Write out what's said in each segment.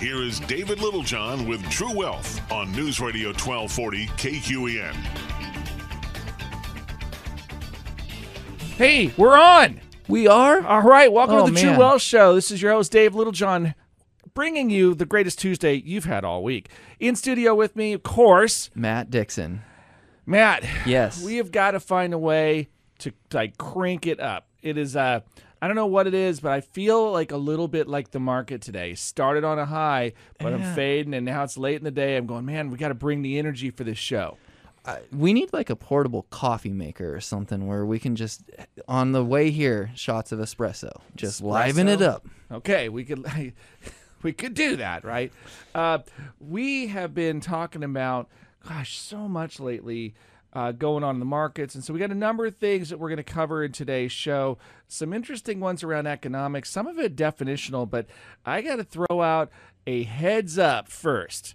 Here is David Littlejohn with True Wealth on News Radio 1240 KQEN. Hey, we're on. We are? All right, welcome Oh, to the True. Wealth Show. This is your host Dave Littlejohn, bringing you the greatest Tuesday you've had all week. In studio with me, of course, Matt Dixon. Matt. Yes. we have got to find a way to like crank it up. It is uh I don't know what it is, but I feel like a little bit like the market today. Started on a high, but I'm fading, and now it's late in the day. I'm going, man, we got to bring the energy for this show. We need like a portable coffee maker or something where we can just, on the way here, shots of espresso. Just liven it Espresso. up. Okay, we could we could do that, right? Uh, we have been talking about, gosh, so much lately uh, going on in the markets, and so we got a number of things that we're going to cover in today's show. Some interesting ones around economics, some of it definitional, but I got to throw out a heads up first.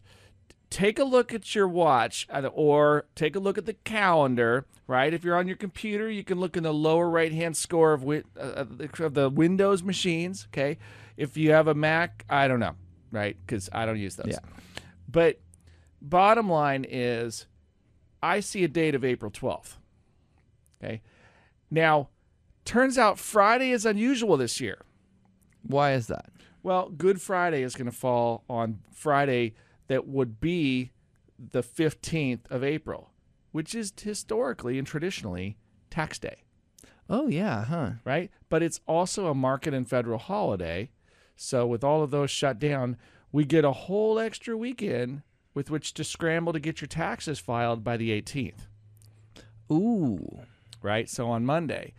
Take a look at your watch uh, or take a look at the calendar right? If you're on your computer you can look in the lower right hand score of, uh, of the windows machines okay? If you have a mac i don't know right? Because i don't use those. Yeah. but bottom line is i see a date of april 12th okay now turns out friday is unusual this year Why is that? well, Good Friday is going to fall on Friday that would be the 15th of April, which is historically and traditionally tax day, Oh, yeah, huh? right? But it's also a market and federal holiday. So, with all of those shut down, we get a whole extra weekend with which to scramble to get your taxes filed by the 18th. Ooh. right? So on Monday,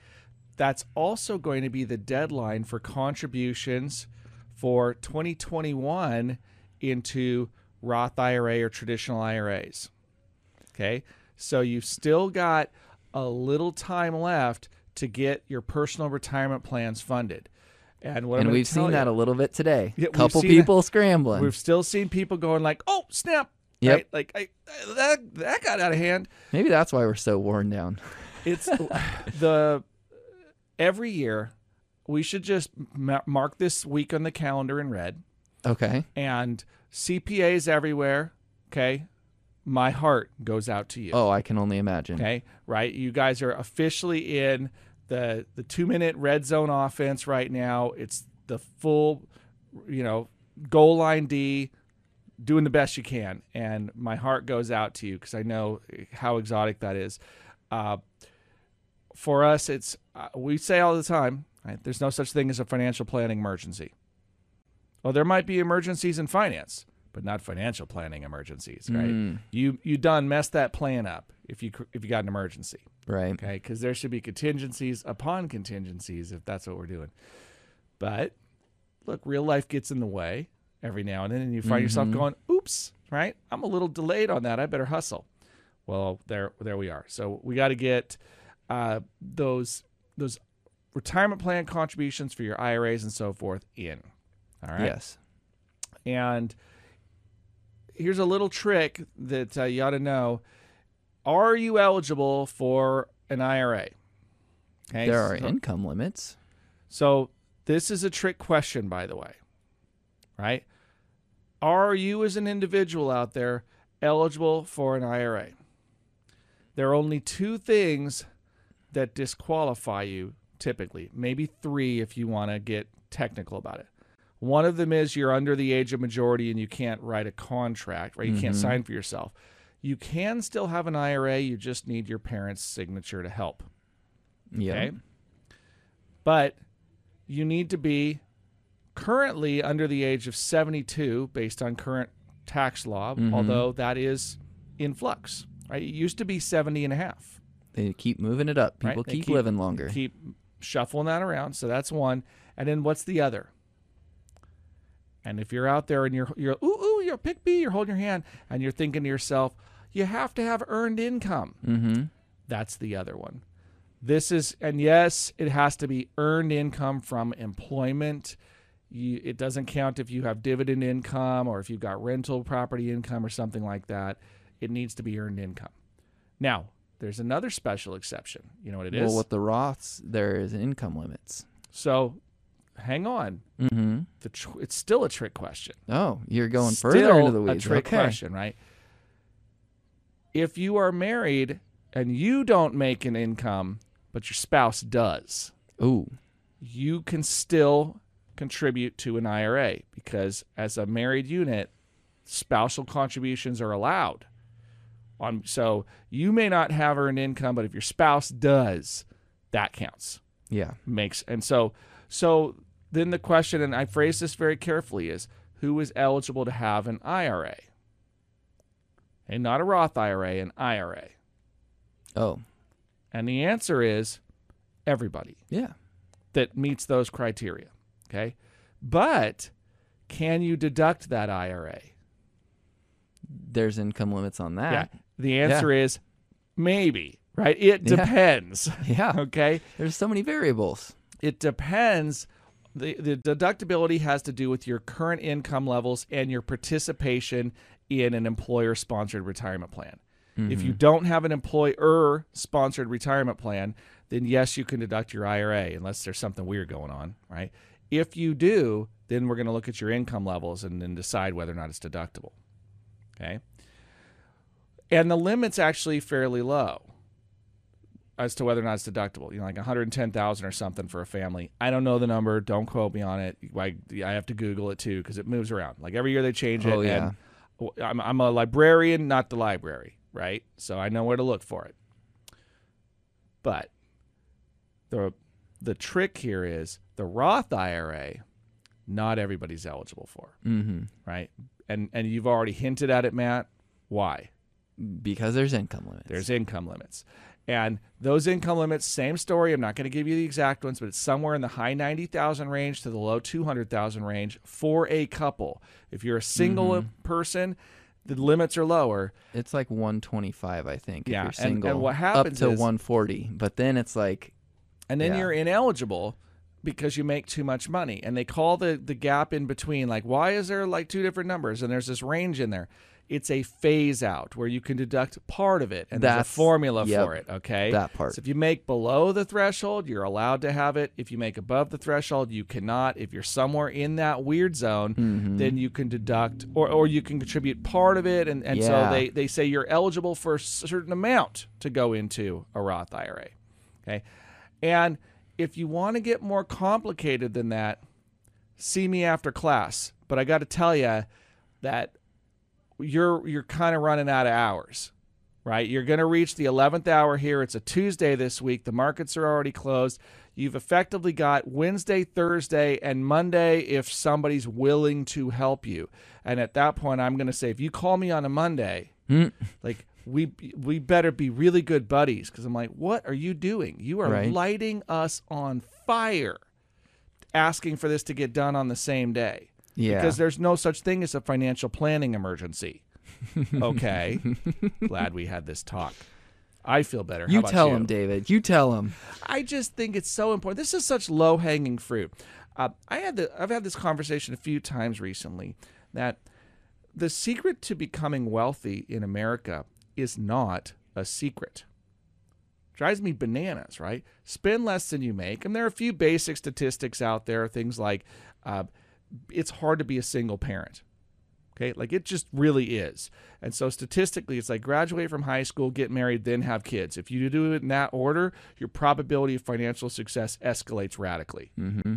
that's also going to be the deadline for contributions for 2021 into Roth IRA or traditional IRAs. Okay, so you've still got a little time left to get your personal retirement plans funded. And what and we've seen you- that a little bit today. Yeah, Couple people scrambling. We've still seen people going like, "Oh, snap!" Yep. Right? Like I, that that got out of hand. Maybe that's why we're so worn down. It's the every year we should just ma- mark this week on the calendar in red Okay. and CPAs everywhere. Okay, my heart goes out to you. Oh, I can only imagine. Okay, right? You guys are officially in the the two minute red zone offense right now. It's the full, you know, goal line D, doing the best you can, and my heart goes out to you because I know how exotic that is. Uh, for us, it's uh, we say all the time, right? There's no such thing as a financial planning emergency. Well, there might be emergencies in finance, but not financial planning emergencies, right? Mm. You you done messed that plan up if you if you got an emergency, Right. okay? Because there should be contingencies upon contingencies if that's what we're doing. But look, real life gets in the way every now and then, and you find yourself going, "Oops!" Right? I'm a little delayed on that. I better hustle. Well, there there we are. So we got to get uh, those those retirement plan contributions for your IRAs and so forth in. All right. Yes. And here's a little trick that uh, you ought to know. Are you eligible for an IRA? Okay, There are so, income limits. so this is a trick question, by the way. Right? Are you as an individual out there eligible for an IRA? There are only two things that disqualify you typically, maybe three if you want to get technical about it. One of them is you're under the age of majority and you can't write a contract, right? You can't mm-hmm. sign for yourself. You can still have an IRA, you just need your parents' signature to help. Yeah. But you need to be currently under the age of 72 based on current tax law, mm-hmm. although that is in flux. Right? It used to be 70 and a half. They keep moving it up. right? People keep, living longer. Keep shuffling that around. So that's one. And then what's the other? And if you're out there and you're you're ooh ooh you're pick B, you're holding your hand and you're thinking to yourself, you have to have earned income. mm-hmm. That's the other one. This is, and yes, it has to be earned income from employment. You, it doesn't count if you have dividend income or if you've got rental property income or something like that. It needs to be earned income. Now, there's another special exception. You know what it is? Well, with the Roths, there is income limits. So, hang on. Mm-hmm. The tr- it's still a trick question. Oh, you're going Still further into the weeds. A trick okay. question, right? If you are married and you don't make an income, but your spouse does, Ooh. you can still contribute to an IRA because as a married unit, spousal contributions are allowed. On so you may not have earned income, but if your spouse does, that counts. Yeah. Makes and so so then the question, and I phrase this very carefully, is who is eligible to have an IRA? And not a Roth IRA, an IRA. Oh. And the answer is everybody Yeah. that meets those criteria. Okay. But can you deduct that IRA? There's income limits on that. Yeah. The answer is maybe, right? It Yeah. depends. Yeah. Okay. There's so many variables. It depends. The, the deductibility has to do with your current income levels and your participation in an employer sponsored retirement plan. If you mm-hmm. don't have an employer sponsored retirement plan, then yes, you can deduct your IRA unless there's something weird going on, right? If you do, then we're going to look at your income levels and then decide whether or not it's deductible. Okay. And the limit's actually fairly low as to whether or not it's deductible. You know, like 110,000 or something for a family. I don't know the number. Don't quote me on it. I, I have to Google it too because it moves around. Like every year they change it. Oh, yeah. And I'm, I'm a librarian, not the library, right? So I know where to look for it. But the the trick here is the Roth IRA. Not everybody's eligible for, Mm-hmm. right? And and you've already hinted at it, Matt. Why? Because there's income limits. There's income limits. And those income limits, same story. I'm not going to give you the exact ones, but it's somewhere in the high 90,000 range to the low 200,000 range for a couple. If you're a single Mm-hmm. person, the limits are lower. It's like 125, I think. Yeah, If and- you're and single. what happens up to is- 140, but then it's like And then Yeah. you're ineligible because you make too much money. And they call the, the gap in between, like, why is there like two different numbers? And there's this range in there. It's a phase out where you can deduct part of it, and there's a formula yep, for it. Okay, that part. So if you make below the threshold, you're allowed to have it. If you make above the threshold, you cannot. If you're somewhere in that weird zone, Mm-hmm. then you can deduct, or, or you can contribute part of it. And, and so they, they say you're eligible for a certain amount to go into a Roth IRA. Okay, and if you want to get more complicated than that, see me after class. But I got to tell you that you're you're kind of running out of hours, right? You're going to reach the 11th hour here. It's a Tuesday this week. The markets are already closed. You've effectively got Wednesday, Thursday, and Monday if somebody's willing to help you. And at that point, I'm going to say, if you call me on a Monday, hmm. like we we better be really good buddies because I'm like, what are you doing? You are Right. lighting us on fire, asking for this to get done on the same day yeah. because there's no such thing as a financial planning emergency. Okay. Glad we had this talk. I feel better. How you tell you? him, David. You tell him. I just think it's so important. This is such low hanging fruit. Uh, I had the, I've had this conversation a few times recently that the secret to becoming wealthy in America is not a secret. Drives me bananas, right? Spend less than you make. And there are a few basic statistics out there, things like uh, it's hard to be a single parent. Okay, like it just really is. And so statistically, it's like graduate from high school, get married, then have kids. If you do it in that order, your probability of financial success escalates radically. Mm-hmm.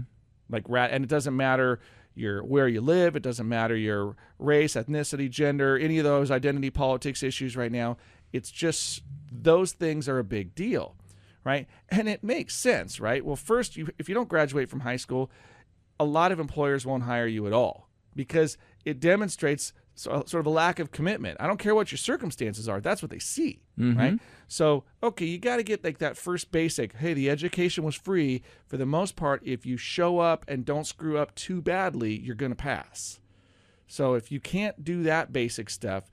Like rat, and it doesn't matter your where you live. It doesn't matter your race, ethnicity, gender, any of those identity politics issues right now. It's just those things are a big deal, right? And it makes sense, right? Well, first, you, if you don't graduate from high school, a lot of employers won't hire you at all because it demonstrates uh, sort of a lack of commitment. I don't care what your circumstances are. That's what they see, mm-hmm. right? So, okay, you got to get like that first basic, hey, the education was free. For the most part, if you show up and don't screw up too badly, you're going to pass. So, if you can't do that basic stuff,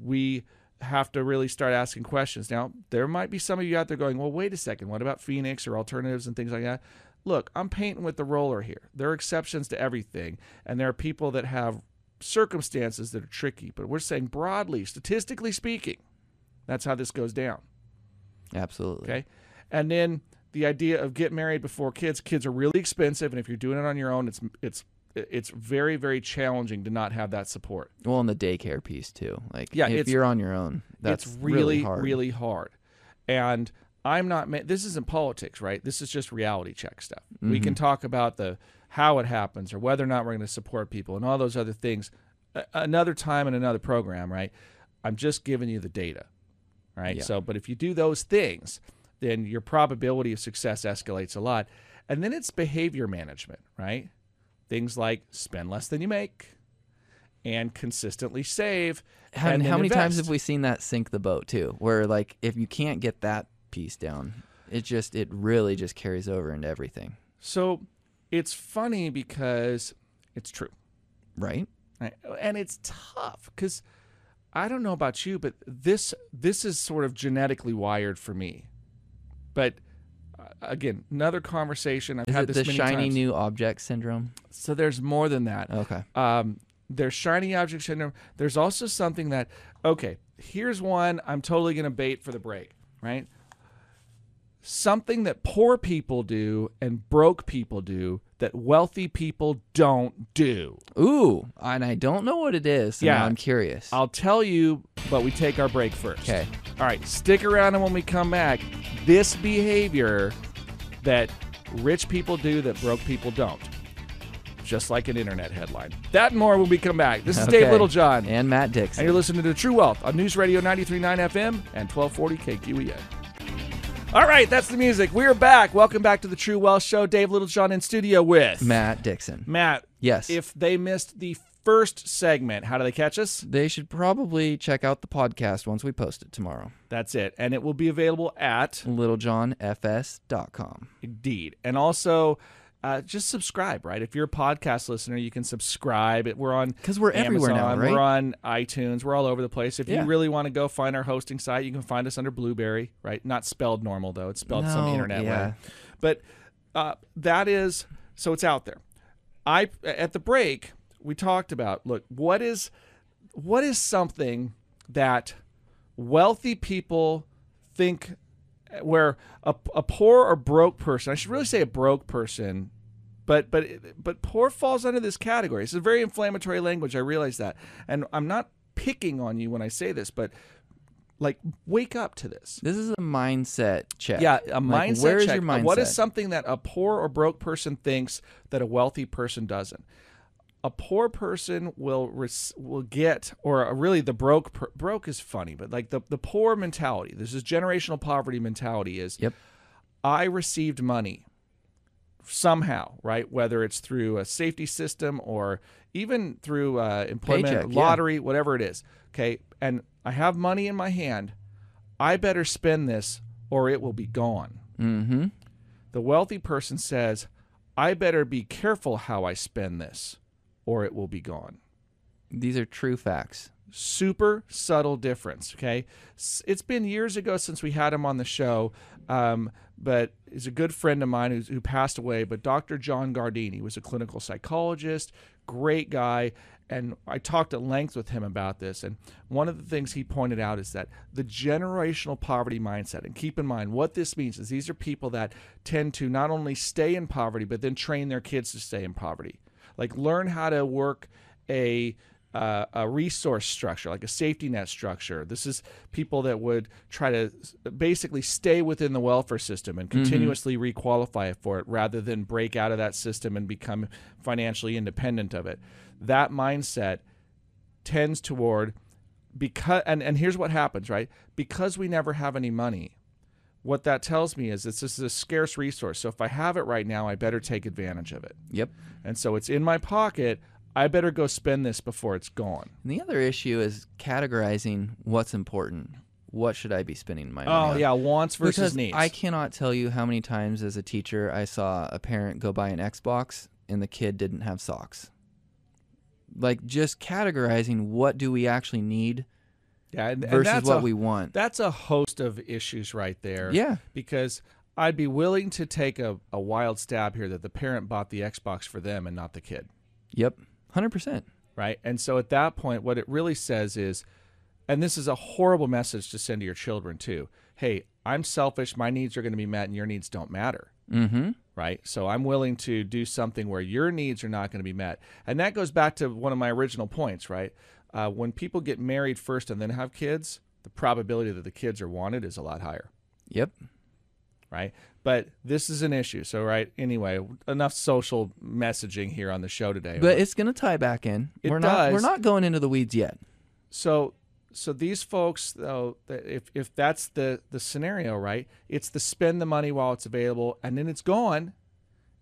we have to really start asking questions. Now, there might be some of you out there going, well, wait a second, what about Phoenix or alternatives and things like that? Look, I'm painting with the roller here. There are exceptions to everything, and there are people that have circumstances that are tricky, but we're saying broadly, statistically speaking, that's how this goes down. Absolutely. Okay. And then the idea of get married before kids. Kids are really expensive, and if you're doing it on your own, it's it's it's very very challenging to not have that support. Well, and the daycare piece too. Like, Yeah, if you're on your own, that's it's really hard. really hard. And I'm not. ma- This isn't politics, right? This is just reality check stuff. We Mm-hmm. can talk about the how it happens or whether or not we're going to support people and all those other things a- another time in another program, right? I'm just giving you the data, right? Yeah. So, but if you do those things, then your probability of success escalates a lot. And then it's behavior management, right? Things like spend less than you make and consistently save. How, and how many times have we seen that sink the boat too? Where like if you can't get that piece down, it just it really just carries over into everything, So it's funny because it's true. right? Right? And it's tough because I don't know about you, but this this is sort of genetically wired for me. But uh, again, another conversation. I've Is had it this the many shiny times. new object syndrome? So there's more than that. Okay. Um, there's shiny object syndrome. There's also something that okay. Here's one I'm totally gonna bait for the break. Right. Something that poor people do and broke people do that wealthy people don't do. Ooh, and I don't know what it is. Yeah. I'm curious. I'll tell you, but we take our break first. Okay. All right, stick around, and when we come back, this behavior that rich people do that broke people don't. Just like an internet headline. That and more when we come back. This is Dave Littlejohn. and Matt Dixon. and you're listening to True Wealth on News Radio 93.9 FM and 1240 KQEN. All right, that's the music. We're back. Welcome back to the True Wealth Show. Dave Littlejohn in studio with Matt Dixon. Matt. Yes. If they missed the first segment, how do they catch us? They should probably check out the podcast once we post it tomorrow. That's it. And it will be available at littlejohnfs.com. Indeed. And also, uh, just subscribe, right? If you're a podcast listener, you can subscribe. We're on because we're everywhere now, right? We're on iTunes. We're all over the place. If Yeah. you really want to go find our hosting site, you can find us under Blubrry, right? Not spelled normal though; it's spelled some No, internet yeah. way. But uh, that is so it's out there. I at the break we talked about look what is what is something that wealthy people think where a, a poor or broke person I should really say a broke person but but but poor falls under this category it's a very inflammatory language I realize that and I'm not picking on you when I say this but like wake up to this This is a mindset check. yeah, a Like, mindset Where is check. your mindset? What is something that a poor or broke person thinks that a wealthy person doesn't? A poor person will res- will get, or really the broke per- broke is funny, but like the the poor mentality. This is generational poverty mentality. Is Yep. I received money somehow, right? Whether it's through a safety system or even through uh, employment Paycheck, yeah. lottery, whatever it is. Okay, and I have money in my hand. I better spend this or it will be gone. Mm-hmm. The wealthy person says, I better be careful how I spend this or it will be gone. These are true facts. Super subtle difference. Okay. It's been years ago since we had him on the show, um, but he's a good friend of mine who's, who passed away. But Dr. John Gardini was a clinical psychologist, great guy. And I talked at length with him about this. And one of the things he pointed out is that the generational poverty mindset, and keep in mind what this means is these are people that tend to not only stay in poverty, but then train their kids to stay in poverty. Like learn how to work a uh, a resource structure, like a safety net structure. This is people that would try to basically stay within the welfare system and continuously requalify for it rather than break out of that system and become financially independent of it. That mindset tends toward because and, and here's what happens, right? Because we never have any money, what that tells me is this is a scarce resource. So if I have it right now, I better take advantage of it. Yep. And so it's in my pocket. I better go spend this before it's gone. And the other issue is categorizing what's important. What should I be spending my money Oh on? yeah, wants versus because needs. I cannot tell you how many times as a teacher I saw a parent go buy an Xbox and the kid didn't have socks. Like just categorizing what do we actually need yeah, and, and versus that's what a, we want. That's a host of issues right there. Yeah. Because I'd be willing to take a, a wild stab here that the parent bought the Xbox for them and not the kid. Yep. 100%. right? And so at that point, what it really says is, and this is a horrible message to send to your children too. hey, I'm selfish, my needs are going to be met, and your needs don't matter. Mm-hmm. Right. So I'm willing to do something where your needs are not going to be met. And that goes back to one of my original points, right? Uh, when people get married first and then have kids, the probability that the kids are wanted is a lot higher. Yep. Right. But this is an issue. So, right. Anyway, enough social messaging here on the show today. But it's going to tie back in. It we're not. We're not going into the weeds yet. So so these folks though if if that's the the scenario, right? It's the spend the money while it's available and then it's gone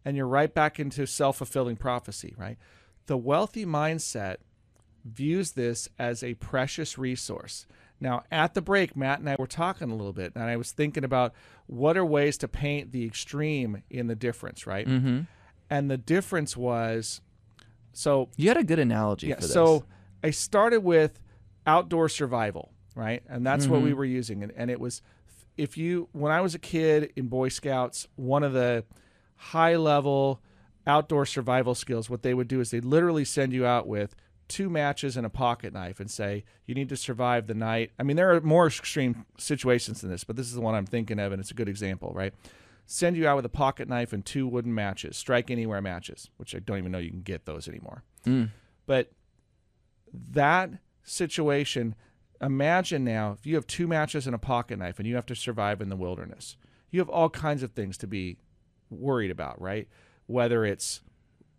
and you're right back into self-fulfilling prophecy, right? The wealthy mindset views this as a precious resource. Now, at the break, Matt and I were talking a little bit, and I was thinking about what are ways to paint the extreme in the difference, right? Mm-hmm. And the difference was so You had a good analogy yeah, for this. so I started with outdoor survival, right? And that's what Mm-hmm. we were using. And, and it was, if you, when I was a kid in Boy Scouts, one of the high level outdoor survival skills, what they would do is they literally send you out with two matches and a pocket knife and say, you need to survive the night. I mean, there are more extreme situations than this, but this is the one I'm thinking of, and it's a good example, right? Send you out with a pocket knife and two wooden matches, strike anywhere matches, which I don't even know you can get those anymore. Mm. But that situation, imagine now if you have two matches and a pocket knife and you have to survive in the wilderness, you have all kinds of things to be worried about, right? Whether it's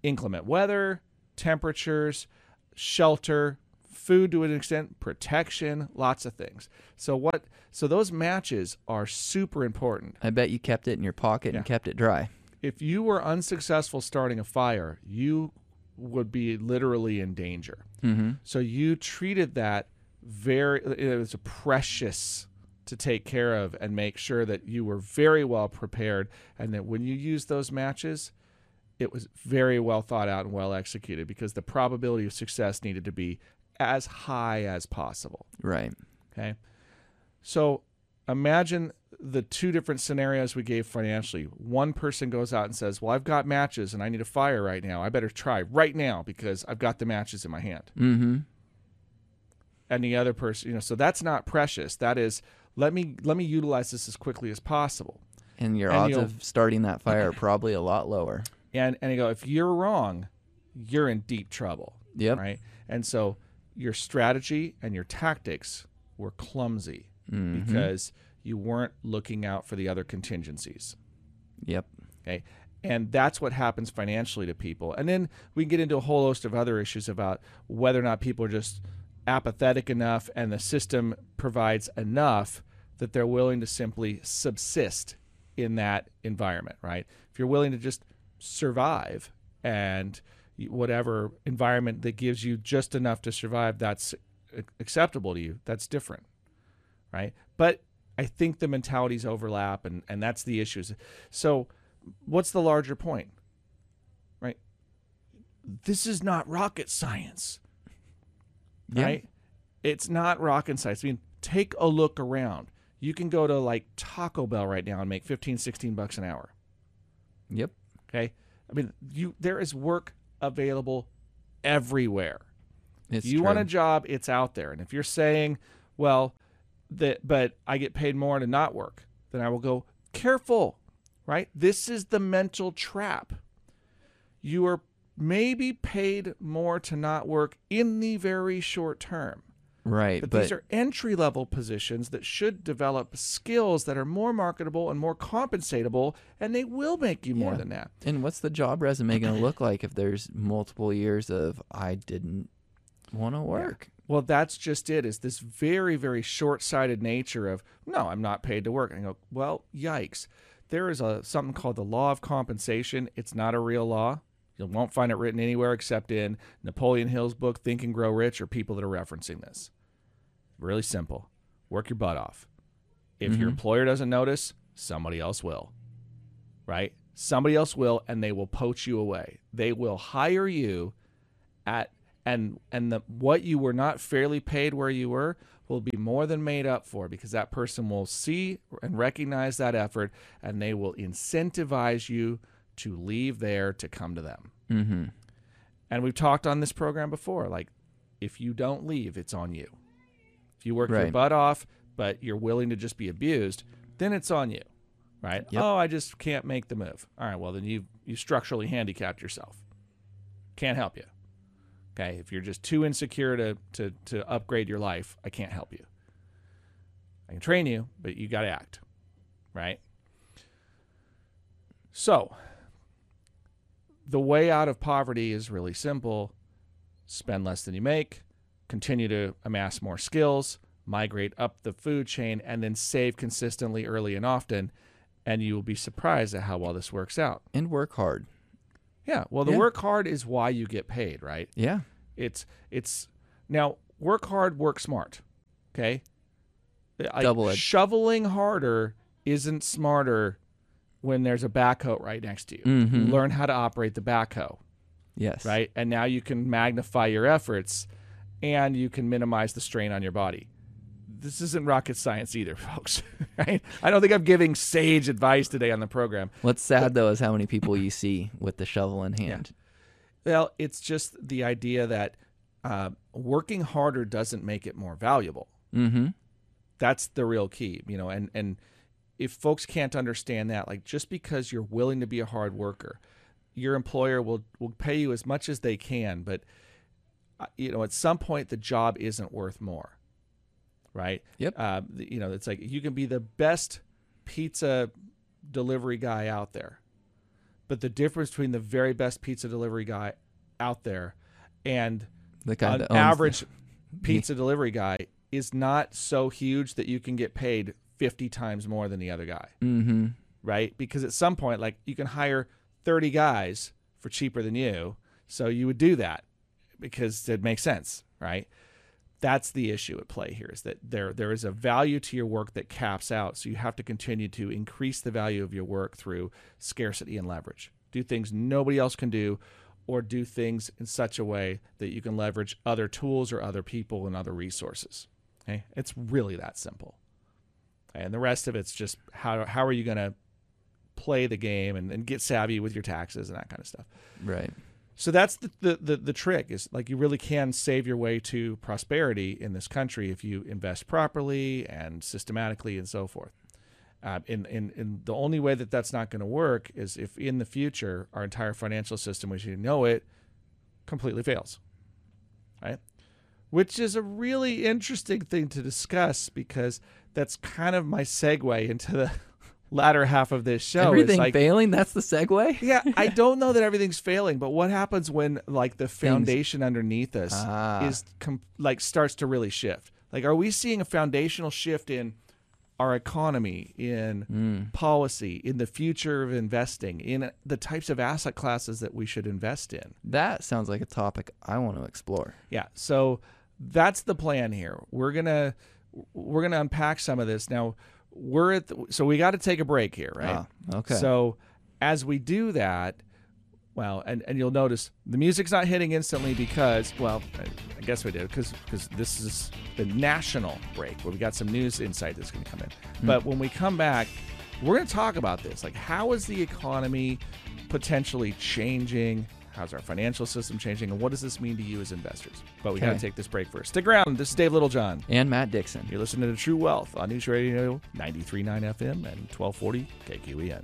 inclement weather, temperatures, shelter, food to an extent, protection, lots of things. So what so those matches are super important. I bet you kept it in your pocket Yeah. and kept it dry. If you were unsuccessful starting a fire, you would be literally in danger. Mm-hmm. So you treated that very it was precious to take care of and make sure that you were very well prepared and that when you use those matches it was very well thought out and well executed because the probability of success needed to be as high as possible. Right. Okay. So imagine the two different scenarios we gave financially. One person goes out and says, Well, I've got matches and I need a fire right now. I better try right now because I've got the matches in my hand. Mm-hmm. And the other person, you know, so that's not precious. That is, let me let me utilize this as quickly as possible. And your And odds of starting that fire are probably a lot lower. And and I go, if you're wrong, you're in deep trouble. Yep. Right. And so your strategy and your tactics were clumsy Mhm. because you weren't looking out for the other contingencies. Yep. Okay. And that's what happens financially to people. And then we can get into a whole host of other issues about whether or not people are just apathetic enough and the system provides enough that they're willing to simply subsist in that environment, right? If you're willing to just survive and whatever environment that gives you just enough to survive, that's acceptable to you. That's different, right? But I think the mentalities overlap, and, and that's the issues. So, what's the larger point, right? This is not rocket science, Yeah. right? It's not rocket science. I mean, take a look around. You can go to like Taco Bell right now and make 15, 16 bucks an hour. Yep. Okay. I mean, you there is work available everywhere. It's you true. want a job, it's out there. And if you're saying, well, that but I get paid more to not work, then I will go, careful, right? This is the mental trap. You are maybe paid more to not work in the very short term. Right, But, but these are entry level positions that should develop skills that are more marketable and more compensatable, and they will make you more Yeah. than that. and what's the job resume going to look like if there's multiple years of I didn't want to work? Well, that's just it. Is this very, very short-sighted nature of no, I'm not paid to work. And I go, well, yikes. There is a something called the law of compensation. It's not a real law. You won't find it written anywhere except in Napoleon Hill's book Think and Grow Rich or people that are referencing this. Really simple. Work your butt off. If your mm-hmm. employer doesn't notice, somebody else will. Right? Somebody else will and they will poach you away. They will hire you at and and the what you were not fairly paid where you were will be more than made up for because that person will see and recognize that effort and they will incentivize you to leave there to come to them. Mm-hmm. And we've talked on this program before like if you don't leave it's on you. If you work your butt off but you're willing to just be abused, then it's on you, right? Yep. Oh, I just can't make the move. All right, well then you you structurally handicapped yourself. Can't help you. Okay, if you're just too insecure to to to upgrade your life, I can't help you. I can train you, but you got to act, right? So, the way out of poverty is really simple spend less than you make, continue to amass more skills, migrate up the food chain, and then save consistently early and often. And you will be surprised at how well this works out. And work hard. Yeah. Well, the Yeah. work hard is why you get paid, right? Yeah. It's, it's, now work hard, work smart. Okay. Double-edged. Shoveling harder isn't smarter when there's a backhoe right next to you. Mhm. Learn how to operate the backhoe. Yes. right? And now you can magnify your efforts and you can minimize the strain on your body. This isn't rocket science either, folks. Right? I don't think I'm giving sage advice today on the program. What's sad though is how many people you see with the shovel in hand. Well, it's just the idea that uh, working harder doesn't make it more valuable. Mm-hmm. That's the real key, you know. And and if folks can't understand that, like just because you're willing to be a hard worker, your employer will will pay you as much as they can, but uh, you know at some point the job isn't worth more, right? Yep. Uh, you know, it's like you can be the best pizza delivery guy out there, but the difference between the very best pizza delivery guy out there and The an owns the- average pizza delivery guy is not so huge that you can get paid 50 times more than the other guy, Mm-hmm. right? Because at some point, like you can hire 30 guys for cheaper than you. So you would do that because it makes sense, right? That's the issue at play here is that there there is a value to your work that caps out. So you have to continue to increase the value of your work through scarcity and leverage. Do things nobody else can do or do things in such a way that you can leverage other tools or other people and other resources. Okay? It's really that simple. And the rest of it's just how how are you going to play the game and, and get savvy with your taxes and that kind of stuff. Right. So that's the, the, the, the trick is like you really can save your way to prosperity in this country if you invest properly and systematically and so forth. Uh, and, and, and the only way that that's not going to work is if in the future our entire financial system, as you know it, completely fails. Right? Which is a really interesting thing to discuss because that's kind of my segue into the latter half of this show. Everything like, failing. That's the segue. yeah, I don't know that everything's failing, but what happens when like the foundation underneath us Ah. is com- like starts to really shift? Like, are we seeing a foundational shift in our economy, in Mm. policy, in the future of investing, in the types of asset classes that we should invest in? That sounds like a topic I want to explore. Yeah. So that's the plan here. We're gonna we're gonna unpack some of this now. We're at the, so we got to take a break here, right? Ah, okay. So as we do that, well, and, and you'll notice the music's not hitting instantly because, well, I, guess we did because because this is the national break where we got some news insight that's going to come in. But when we come back, we're going to talk about this. Like, how is the economy potentially changing? How's our financial system changing? And what does this mean to you as investors? But we got to take this break first. Stick around. This is Dave Littlejohn. and Matt Dixon. You're listening to True Wealth on News Radio 93.9 FM and 1240 KQEN.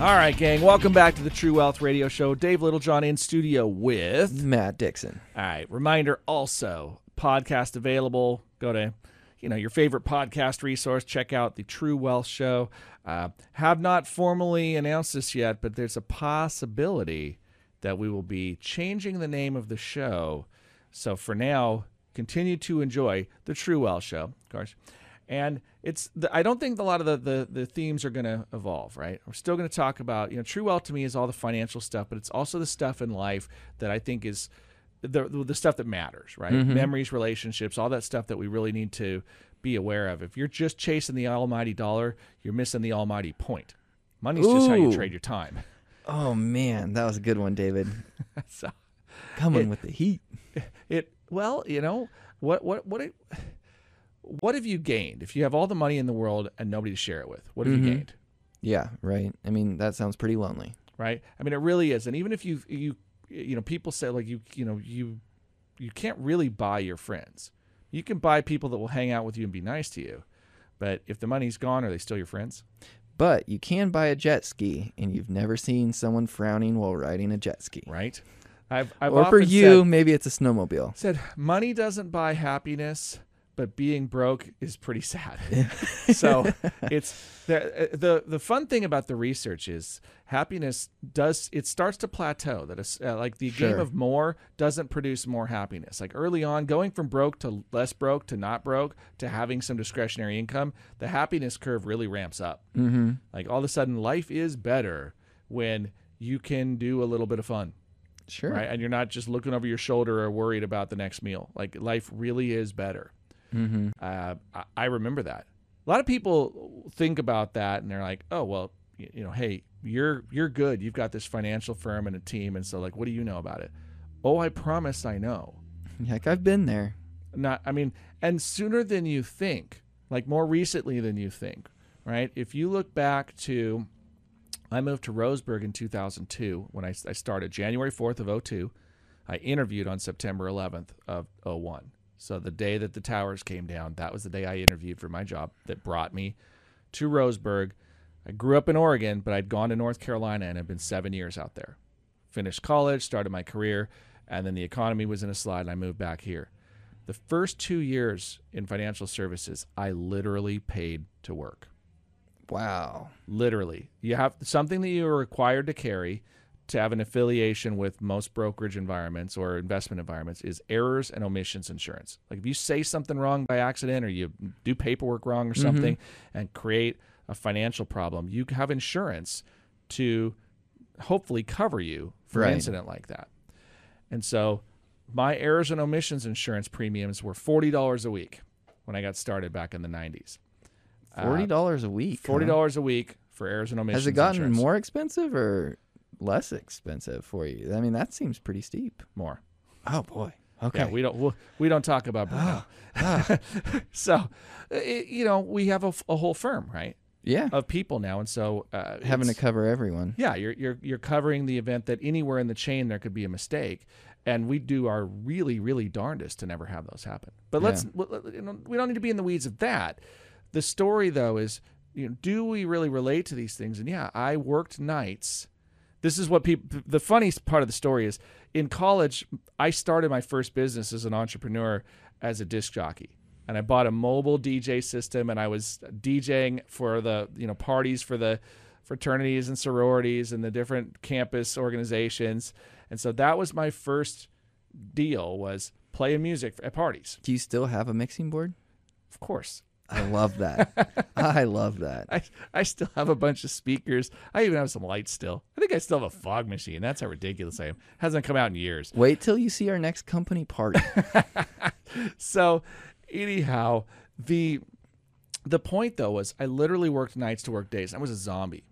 All right, gang. Welcome back to the True Wealth Radio Show. Dave Littlejohn in studio with. Matt Dixon. All right. Reminder also podcast available. Go to you know your favorite podcast resource. Check out the True Wealth Show. Uh, have not formally announced this yet, but there's a possibility that we will be changing the name of the show. So for now, continue to enjoy the True Wealth Show, of course. And it's the, I don't think a lot of the, the, the themes are going to evolve, right? We're still going to talk about, you know, True Wealth to me is all the financial stuff, but it's also the stuff in life that I think is the the stuff that matters, right? Mm-hmm. Memories, relationships, all that stuff that we really need to be aware of. If you're just chasing the almighty dollar, you're missing the almighty point. Money's just how you trade your time. Oh man, that was a good one, David. so Coming It- with the heat. it well, you know, what what what it, what have you gained if you have all the money in the world and nobody to share it with? What have you Mhm. gained? Yeah, right. I mean, that sounds pretty lonely. right? I mean, it really is. And even if you you you know, people say like you you know you you can't really buy your friends, You can buy people that will hang out with you and be nice to you, but if the money's gone, are they still your friends? But you can buy a jet ski, and you've never seen someone frowning while riding a jet ski. Right? I've, I've or for you, said, maybe it's a snowmobile. said money doesn't buy happiness, but being broke is pretty sad. so it's the, the the fun thing about the research is happiness does it starts to plateau. That is uh, like the game of more doesn't produce more happiness. Like early on, going from broke to less broke to not broke to having some discretionary income, the happiness curve really ramps up. Mm-hmm. Like all of a sudden, life is better when you can do a little bit of fun Sure. right? And you're not just looking over your shoulder or worried about the next meal. Like life really is better. Mm-hmm. Uh, I, I remember that. A lot of people think about that and they're like, "Oh, well, y- you know, hey, you're you're good. You've got this financial firm and a team, and so like, what do you know about it?" Oh, I promise I know. Heck, I've been there. Not, I mean, and sooner than you think, like more recently than you think, right? If you look back to, I moved to Roseburg in 2002 when I, I started January 4th of 02. I interviewed on September 11th of 01. So the day that the towers came down, that was the day I interviewed for my job that brought me to Roseburg. I grew up in Oregon, but I'd gone to North Carolina and had been seven years out there. Finished college, started my career, and then the economy was in a slide and I moved back here. The first two years in financial services, I literally paid to work. Wow. Literally. You have something that you are required to carry to have an affiliation with most brokerage environments or investment environments is errors and omissions insurance. Like if you say something wrong by accident or you do paperwork wrong or something and create a financial problem, you have insurance to hopefully cover you for an incident like that. And so my errors and omissions insurance premiums were $40 a week when I got started back in the 90s. Forty dollars a week. Uh, $40 a week for errors and omissions Has it gotten insurance. more expensive or less expensive for you? I mean, that seems pretty steep. More. Oh boy. Okay. Ah. Yeah, we don't we, we don't talk about burnout. so, it, you know, we have a whole firm, right, yeah. of people now, and so uh, Having to cover everyone. yeah, you're you're you're covering the event that anywhere in the chain there could be a mistake, and we do our really really darndest to never have those happen. But let's w- you know, we don't need to be in the weeds of that. The story though is, you know, do we really relate to these things? And yeah, I worked nights. This is what people. The funniest part of the story is in college. I started my first business as an entrepreneur as a disc jockey, and I bought a mobile DJ system, and I was DJing for the you know parties for the fraternities and sororities and the different campus organizations, and so that was my first deal was playing music at parties. Do you still have a mixing board? Of course, I love that. I love that. I I still have a bunch of speakers. I even have some lights still. I think I still have a fog machine. That's how ridiculous I am. Hasn't come out in years. Wait till you see our next company party. So, anyhow, the the point though was I literally worked nights to work days. I was a zombie,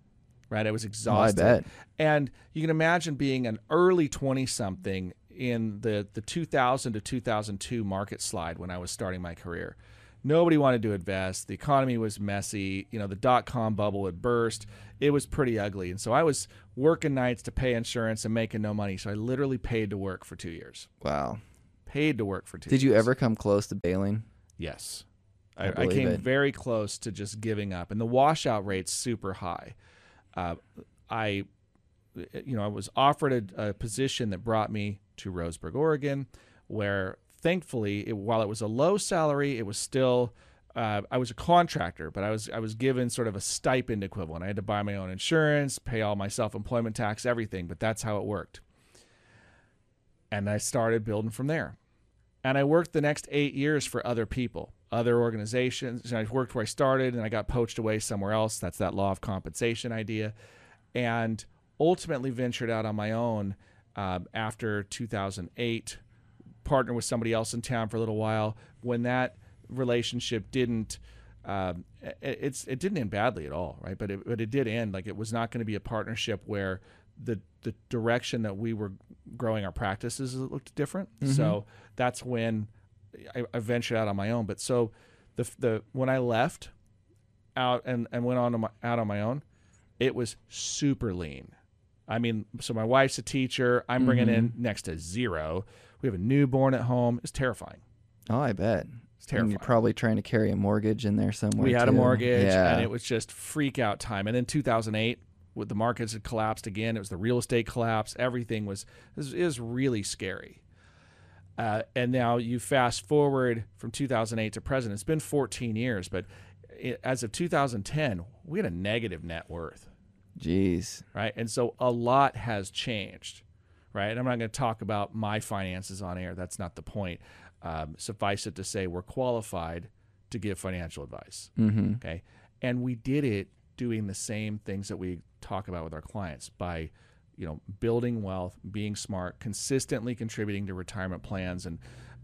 right? I was oh, exhausted. bet. And you can imagine being an early twenty something in the the 2000 to 2002 market slide when I was starting my career. Nobody wanted to invest. The economy was messy. You know, the dot com bubble had burst. It was pretty ugly. And so I was working nights to pay insurance and making no money. So I literally paid to work for two years. wow. Paid to work for two Did you ever come close to bailing? Yes. I I, I, came it. very close to just giving up, and the washout rate's super high. Uh, I, you know, I was offered a, a position that brought me to Roseburg, Oregon, where thankfully, it, while it was a low salary, it was still. Uh, I was a contractor, but I was I was given sort of a stipend equivalent. I had to buy my own insurance, pay all my self employment tax, everything. But that's how it worked. And I started building from there. And I worked the next eight years for other people, other organizations. And I worked where I started and I got poached away somewhere else. That's that law of compensation idea. And ultimately ventured out on my own um, after 2008, partnered with somebody else in town for a little while. When that relationship didn't. Um, it, it's it didn't end badly at all, right? But it, but it did end like it was not going to be a partnership where the the direction that we were growing our practices looked different. So that's when I, I ventured out on my own. But so the the when I left out and and went on to my, out on my own, it was super lean. I mean, so my wife's a teacher. I'm bringing in next to zero. We have a newborn at home. It's terrifying. Oh, I bet. It's And terrifying. you're probably trying to carry a mortgage in there somewhere. we had a mortgage Yeah. and it was just freak out time and then 2008 with the markets had collapsed again it was the real estate collapse everything was was, really scary uh, and now you fast forward from 2008 to present it's been 14 years but it, as of 2010 we had a negative net worth Jeez. right and so a lot has changed right i'm not going to talk about my finances on air that's not the point um, suffice it to say we're qualified to give financial advice Mm-hmm. Okay. And we did it doing the same things that we talk about with our clients by, you know, building wealth, being smart, consistently contributing to retirement plans and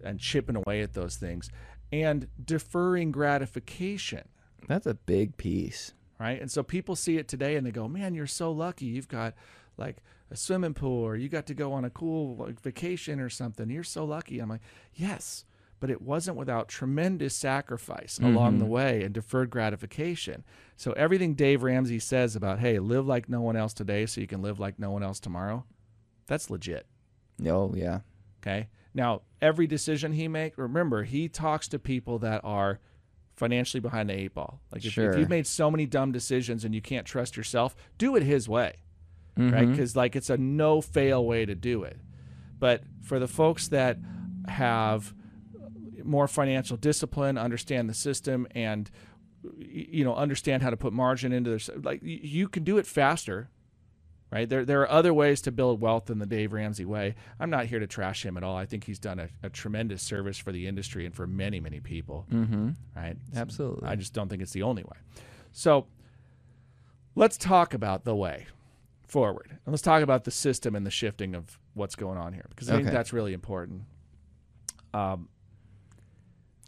and chipping away at those things and deferring gratification. That's a big piece. Right. And so people see it today and they go, Man, you're so lucky. You've got like a swimming pool or you got to go on a cool like, vacation or something. You're so lucky. I'm like, Yes, but it wasn't without tremendous sacrifice along mm-hmm. the way and deferred gratification. So everything Dave Ramsey says about, hey, live like no one else today so you can live like no one else tomorrow, that's legit. Oh yeah. Okay. Now, every decision he makes, remember, he talks to people that are financially behind the eight ball. Like if, if you've made so many dumb decisions and you can't trust yourself, do it his way, right? Mhm. Because like it's a no fail way to do it. But for the folks that have more financial discipline, understand the system, and you know understand how to put margin into their like you can do it faster right there there are other ways to build wealth than the dave ramsey way i'm not here to trash him at all i think he's done a, a tremendous service for the industry and for many many people Mm-hmm. right Absolutely. i just don't think it's the only way so let's talk about the way forward and let's talk about the system and the shifting of what's going on here because i think that's really important um,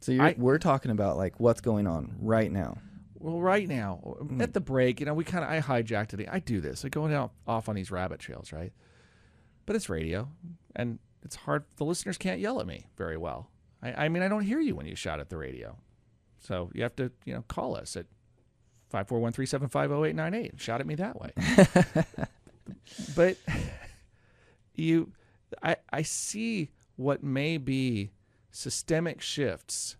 so I- we're talking about like what's going on right now. Well, right now at the break, you know, we kind of I hijacked it. I do this. I go out off on these rabbit trails, right? But it's radio, and it's hard. The listeners can't yell at me very well. I, I mean, I don't hear you when you shout at the radio, so you have to, you know, call us at five four one three seven five zero eight nine eight and shout at me that way. but you, I I see what may be systemic shifts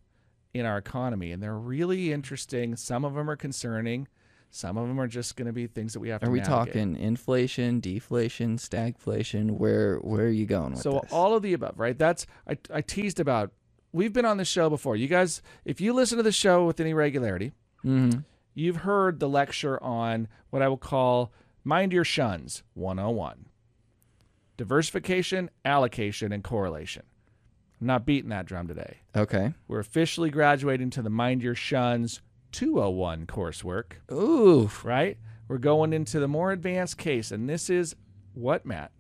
in our economy, and they're really interesting. Some of them are concerning. Some of them are just going to be things that we have to. Are we navigate. talking inflation, deflation, stagflation? Where where are you going with So this? all of the above, right? That's I, I teased about. We've been on the show before. You guys, if you listen to the show with any regularity, mm-hmm. you've heard the lecture on what I will call Mind Your Shuns 101. Diversification, allocation, and correlation. I'm not beating that drum today. Okay. We're officially graduating to the Mind Your Shuns 201 coursework, Ooh. right? We're going into the more advanced case, and this is what, Matt?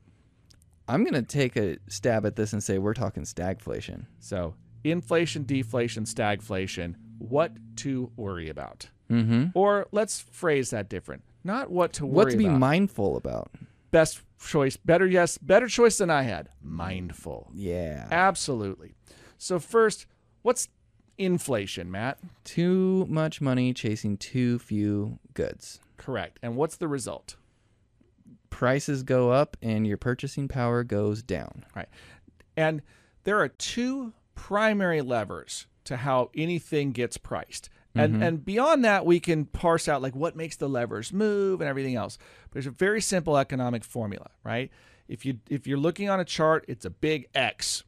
I'm gonna take a stab at this and say we're talking stagflation. So, inflation, deflation, stagflation, what to worry about. Mm-hmm. Or let's phrase that different. Not what to worry What to be about. mindful about? Best choice, better yes, better choice than I had. Mindful. Yeah. Absolutely. So first, what's inflation, Matt? Too much money chasing too few goods. Correct. And what's the result? Prices go up and your purchasing power goes down. Right. And there are two primary levers to how anything gets priced. And and beyond that we can parse out like what makes the levers move and everything else. But there's a very simple economic formula, right? If you if you're looking on a chart, it's a big X.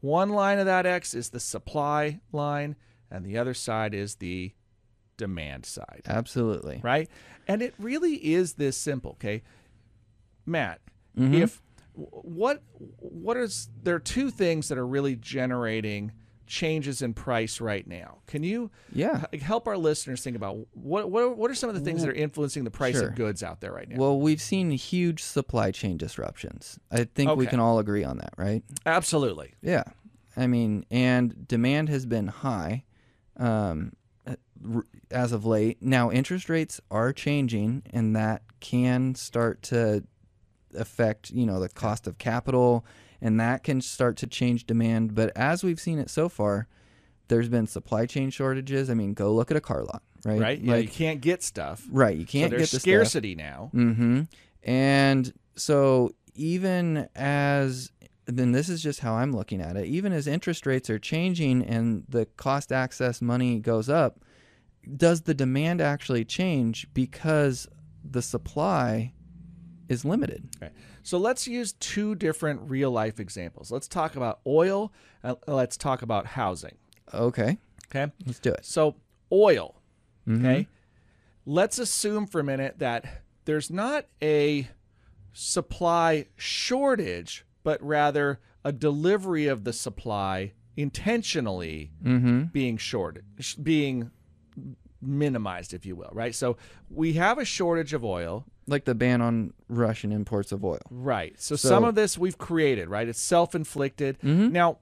One line of that X is the supply line and the other side is the demand side Absolutely. right? And it really is this simple, okay? Matt, Mm-hmm. if what what is there are two things that are really generating changes in price right now. Can you Yeah. help our listeners think about what what what are some of the things that are influencing the price Sure. of goods out there right now? Well, we've seen huge supply chain disruptions. I think we can all agree on that, right? Absolutely. Yeah. I mean, and demand has been high um, uh, as of late. Now, interest rates are changing, and that can start to affect, you know, the cost of capital, and that can start to change demand. But as we've seen it so far, there's been supply chain shortages. I mean, go look at a car lot, right? Right? yeah, you can't get stuff. right. You can't there's get the stuff. scarcity now. Mm-hmm. And so even as then this is just how I'm looking at it. Even as interest rates are changing and the cost access money goes up, does the demand actually change because the supply is limited? Okay. So let's use two different real life examples. Let's talk about oil and let's talk about housing. Okay, Okay. let's do it. So, oil. Mhm. Okay. Let's assume for a minute that there's not a supply shortage, but rather a delivery of the supply intentionally Mm-hmm. being short, being minimized, if you will, right? So we have a shortage of oil, Like the ban on Russian imports of oil. right? So, So- some of this we've created, right? It's self-inflicted. Mhm. Now,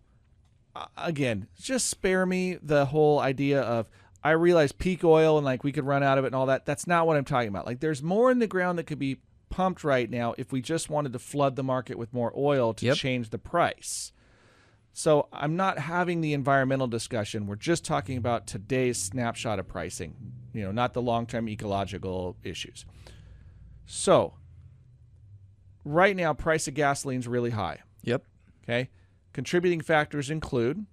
uh, again, just spare me the whole idea of I realize peak oil and like we could run out of it and all that. That's not what I'm talking about. Like there's more in the ground that could be pumped right now if we just wanted to flood the market with more oil to Yep. change the price. So I'm not having the environmental discussion. We're just talking about today's snapshot of pricing, you know, not the long-term ecological issues. So right now price of gasoline's really high. Yep. Okay. Contributing factors include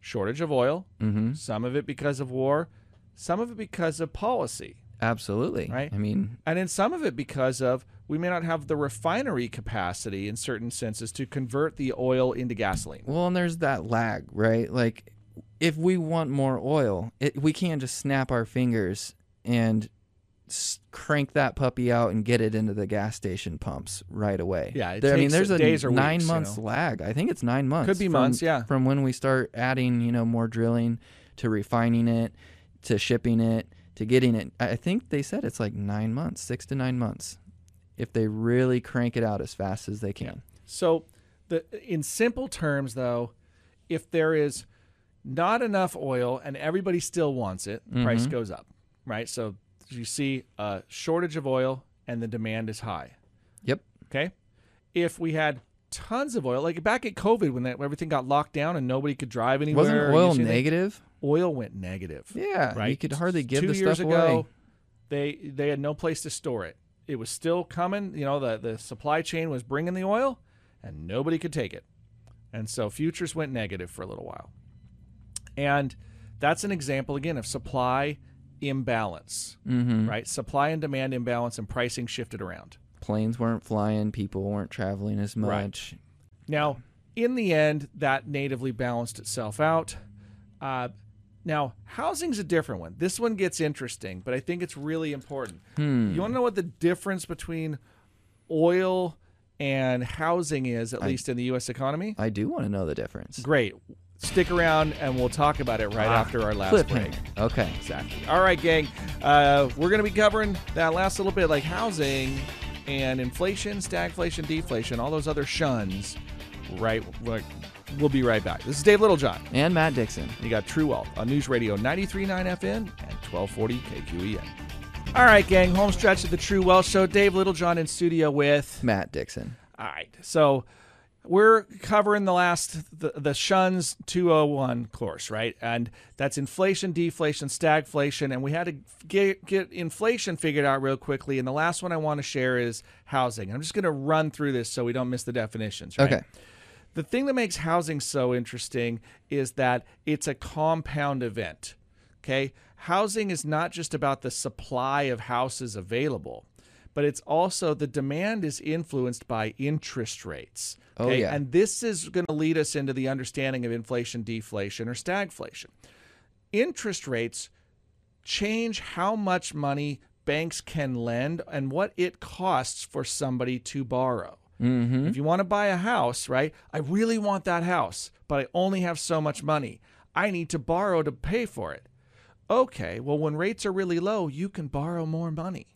shortage of oil, Mm-hmm. some of it because of war, some of it because of policy, Absolutely. Right. I mean, and in some of it because of we may not have the refinery capacity in certain senses to convert the oil into gasoline. well, and there's that lag, right? Like, if we want more oil, it, we can't just snap our fingers and crank that puppy out and get it into the gas station pumps right away. Yeah, There- I mean, there's a days or nine weeks, you months know. lag. I think it's nine months. Could be from- months, yeah. From when we start adding, you know, more drilling to refining it to shipping it to getting it. I think they said it's like nine months, six to nine months, if they really crank it out as fast as they can. So, the in simple terms, though, if there is not enough oil and everybody still wants it, the price mm-hmm. goes up, right? So you see a shortage of oil and the demand is high. Yep. Okay. If we had tons of oil, like back at COVID when that, everything got locked down and nobody could drive anywhere, Wasn't oil negative? Oil went negative. Yeah. Right. You could hardly give Two the years stuff ago, away. they they had no place to store it. It was still coming. You know, the the supply chain was bringing the oil, and nobody could take it, and so futures went negative for a little while. And that's an example again of supply imbalance, Mm-hmm. right? Supply and demand imbalance, and pricing shifted around. Planes weren't flying. People weren't traveling as much. Right. Now, in the end, that natively balanced itself out. Uh, now, housing's a different one. This one gets interesting, but I think it's really important. Hmm. You want to know what the difference between oil and housing is, at least in the U.S. economy? I do want to know the difference. Great. Stick around, and we'll talk about it right Ah, after our last break. Okay. Exactly. All right, gang. Uh, we're going to be covering that last little bit, like housing and inflation, stagflation, deflation, all those other shuns. Right. We'll be right back. This is Dave Littlejohn. And Matt Dixon. You got True Wealth on News Radio 93.9 FM and 1240 KQEN. All right, gang. Home stretch of the True Wealth Show. Dave Littlejohn in studio with. Matt Dixon. All right. So we're covering the last the, the Shuns 201 course, right? And that's inflation, deflation, stagflation, and we had to get get inflation figured out real quickly. And the last one I want to share is housing. I'm just going to run through this so we don't miss the definitions, right? Okay. The thing that makes housing so interesting is that it's a compound event. Okay? Housing is not just about the supply of houses available, but it's also the demand is influenced by interest rates. Oh, okay? yeah. And this is going to lead us into the understanding of inflation, deflation, or stagflation. Interest rates change how much money banks can lend and what it costs for somebody to borrow. Mm-hmm. If you want to buy a house, right? I really want that house, but I only have so much money. I need to borrow to pay for it. Okay, well, when rates are really low, you can borrow more money.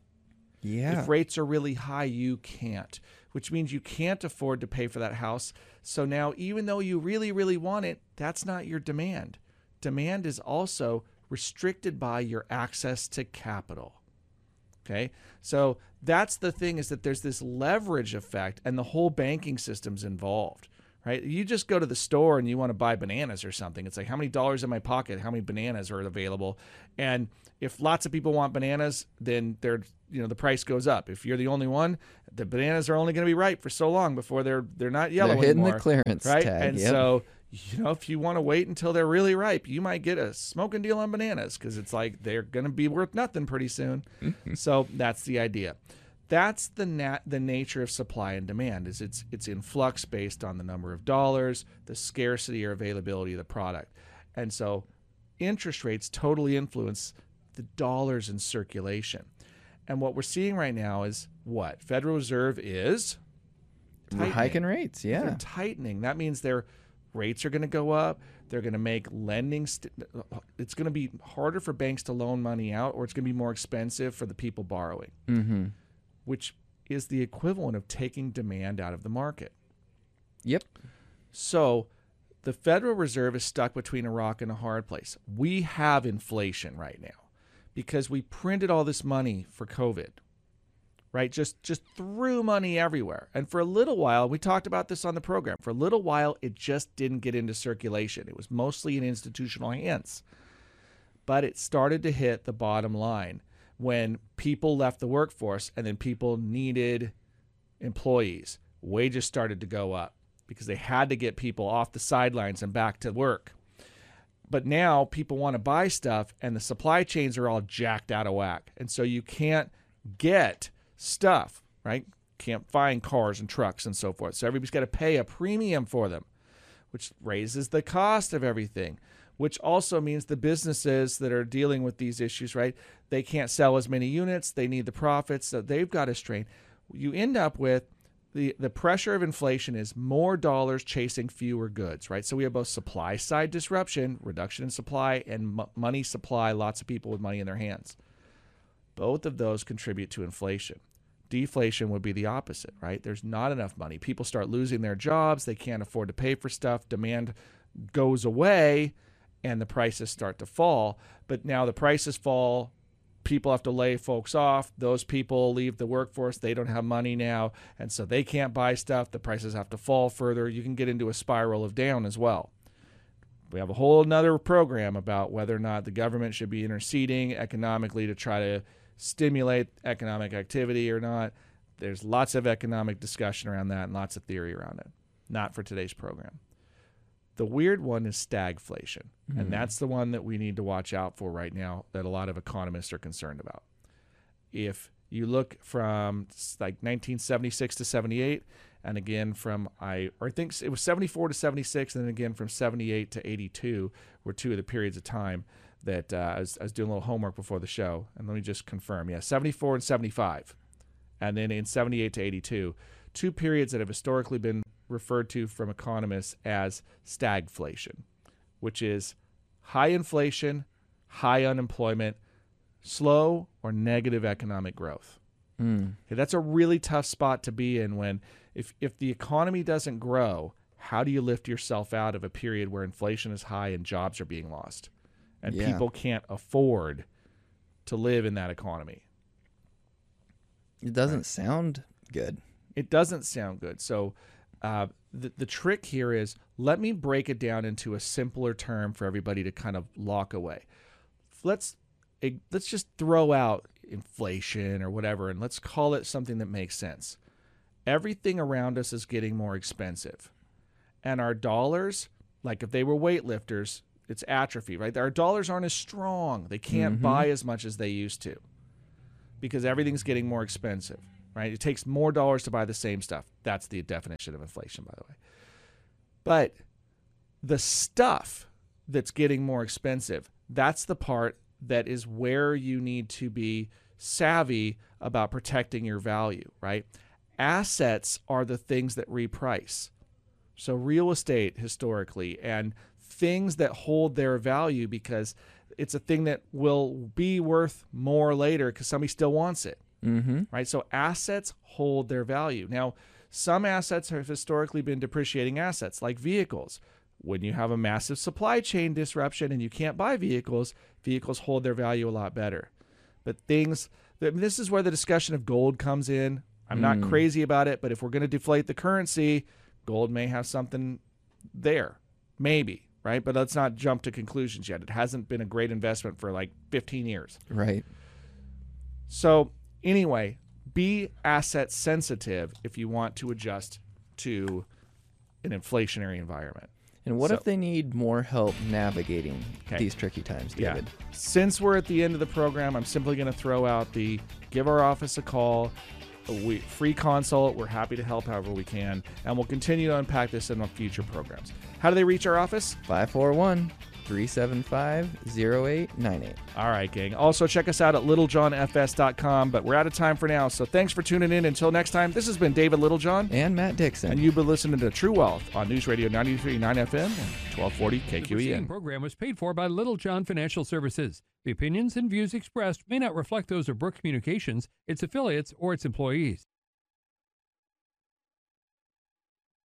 Yeah. If rates are really high, you can't, which means you can't afford to pay for that house. So now, even though you really, really want it, that's not your demand. Demand is also restricted by your access to capital. Okay. So that's the thing is that there's this leverage effect and the whole banking system's involved, right? You just go to the store and you want to buy bananas or something. It's like how many dollars in my pocket, how many bananas are available, and if lots of people want bananas, then they're you know the price goes up. If you're the only one, the bananas are only going to be ripe for so long before they're they're not yellow They're hitting anymore, the clearance right? tag. and yep. so you know if you want to wait until they're really ripe, you might get a smoking deal on bananas because it's like they're going to be worth nothing pretty soon. Mm-hmm. so that's the idea. That's the nat- the nature of supply and demand is it's it's in flux based on the number of dollars, the scarcity or availability of the product. And so interest rates totally influence the dollars in circulation. And what we're seeing right now is what? Federal Reserve is tightening. hiking rates. They're Yeah. tightening. That means their rates are going to go up. They're going to make lending. St- it's going to be harder for banks to loan money out, or it's going to be more expensive for the people borrowing, Mm-hmm. Which is the equivalent of taking demand out of the market. Yep. So the Federal Reserve is stuck between a rock and a hard place. We have inflation right now because we printed all this money for COVID. Right? Just just threw money everywhere. And for a little while, we talked about this on the program. For a little while, it just didn't get into circulation. It was mostly in institutional hands. But it started to hit the bottom line when people left the workforce and then people needed employees. Wages started to go up because they had to get people off the sidelines and back to work. But now people want to buy stuff and the supply chains are all jacked out of whack. And so you can't get stuff, right? Can't find cars and trucks and so forth. So everybody's got to pay a premium for them, which raises the cost of everything, which also means the businesses that are dealing with these issues, right? They can't sell as many units. They need the profits. So they've got to strain. You end up with the, the pressure of inflation is more dollars chasing fewer goods, right? So we have both supply side disruption, reduction in supply, and m- money supply, lots of people with money in their hands. Both of those contribute to inflation. Deflation would be the opposite, right? There's not enough money. People start losing their jobs. They can't afford to pay for stuff. Demand goes away and the prices start to fall. But now the prices fall. People have to lay folks off. Those people leave the workforce. They don't have money now. And so they can't buy stuff. The prices have to fall further. You can get into a spiral of down as well. We have a whole nother program about whether or not the government should be interceding economically to try to stimulate economic activity or not. There's lots of economic discussion around that and lots of theory around it. Not for today's program. The weird one is stagflation, and that's the one that we need to watch out for right now that a lot of economists are concerned about. If you look from like 1976 to 78, and again from I or I think it was 74 to 76, and then again from 78 to 82 were two of the periods of time that uh, I, was, I was doing a little homework before the show, and let me just confirm. Yeah, 74 and 75, and then in 78 to 82, two periods that have historically been referred to from economists as stagflation, which is high inflation, high unemployment, slow or negative economic growth. Mm. Okay, that's a really tough spot to be in when if if the economy doesn't grow, how do you lift yourself out of a period where inflation is high and jobs are being lost and Yeah. people can't afford to live in that economy? It doesn't sound good. It doesn't sound good. So uh, the the trick here is let me break it down into a simpler term for everybody to kind of lock away. Let's eh, let's just throw out inflation or whatever, and let's call it something that makes sense. Everything around us is getting more expensive, and our dollars, like if they were weightlifters, it's atrophy, right? Our dollars aren't as strong. They can't buy as much as they used to because everything's getting more expensive, right? It takes more dollars to buy the same stuff. That's the definition of inflation, by the way. But the stuff that's getting more expensive, that's the part that is where you need to be savvy about protecting your value, right? Assets are the things that reprice. So, real estate historically and things that hold their value because it's a thing that will be worth more later because somebody still wants it Mm-hmm. right? So assets hold their value. Now, some assets have historically been depreciating assets, like vehicles. When you have a massive supply chain disruption and you can't buy vehicles, vehicles hold their value a lot better. But things, this is where the discussion of gold comes in. I'm not crazy about it, but if we're going to deflate the currency, Gold may have something there, maybe, right? But let's not jump to conclusions yet. It hasn't been a great investment for like 15 years. Right. So, anyway, be asset sensitive if you want to adjust to an inflationary environment. And what So- if they need more help navigating Okay. these tricky times, David? Yeah. Since we're at the end of the program, I'm simply going to throw out the give our office a call. We free consult. We're happy to help however we can, and we'll continue to unpack this in our future programs. How do they reach our office? 541 375 0898. All right, gang. Also, check us out at littlejohnfs.com. But we're out of time for now, so thanks for tuning in. Until next time, this has been David Littlejohn, And Matt Dixon. and you've been listening to True Wealth on News Radio 93.9 FM and 1240 The KQEN. program was paid for by Littlejohn Financial Services. The opinions and views expressed may not reflect those of Brooke Communications, its affiliates, or its employees.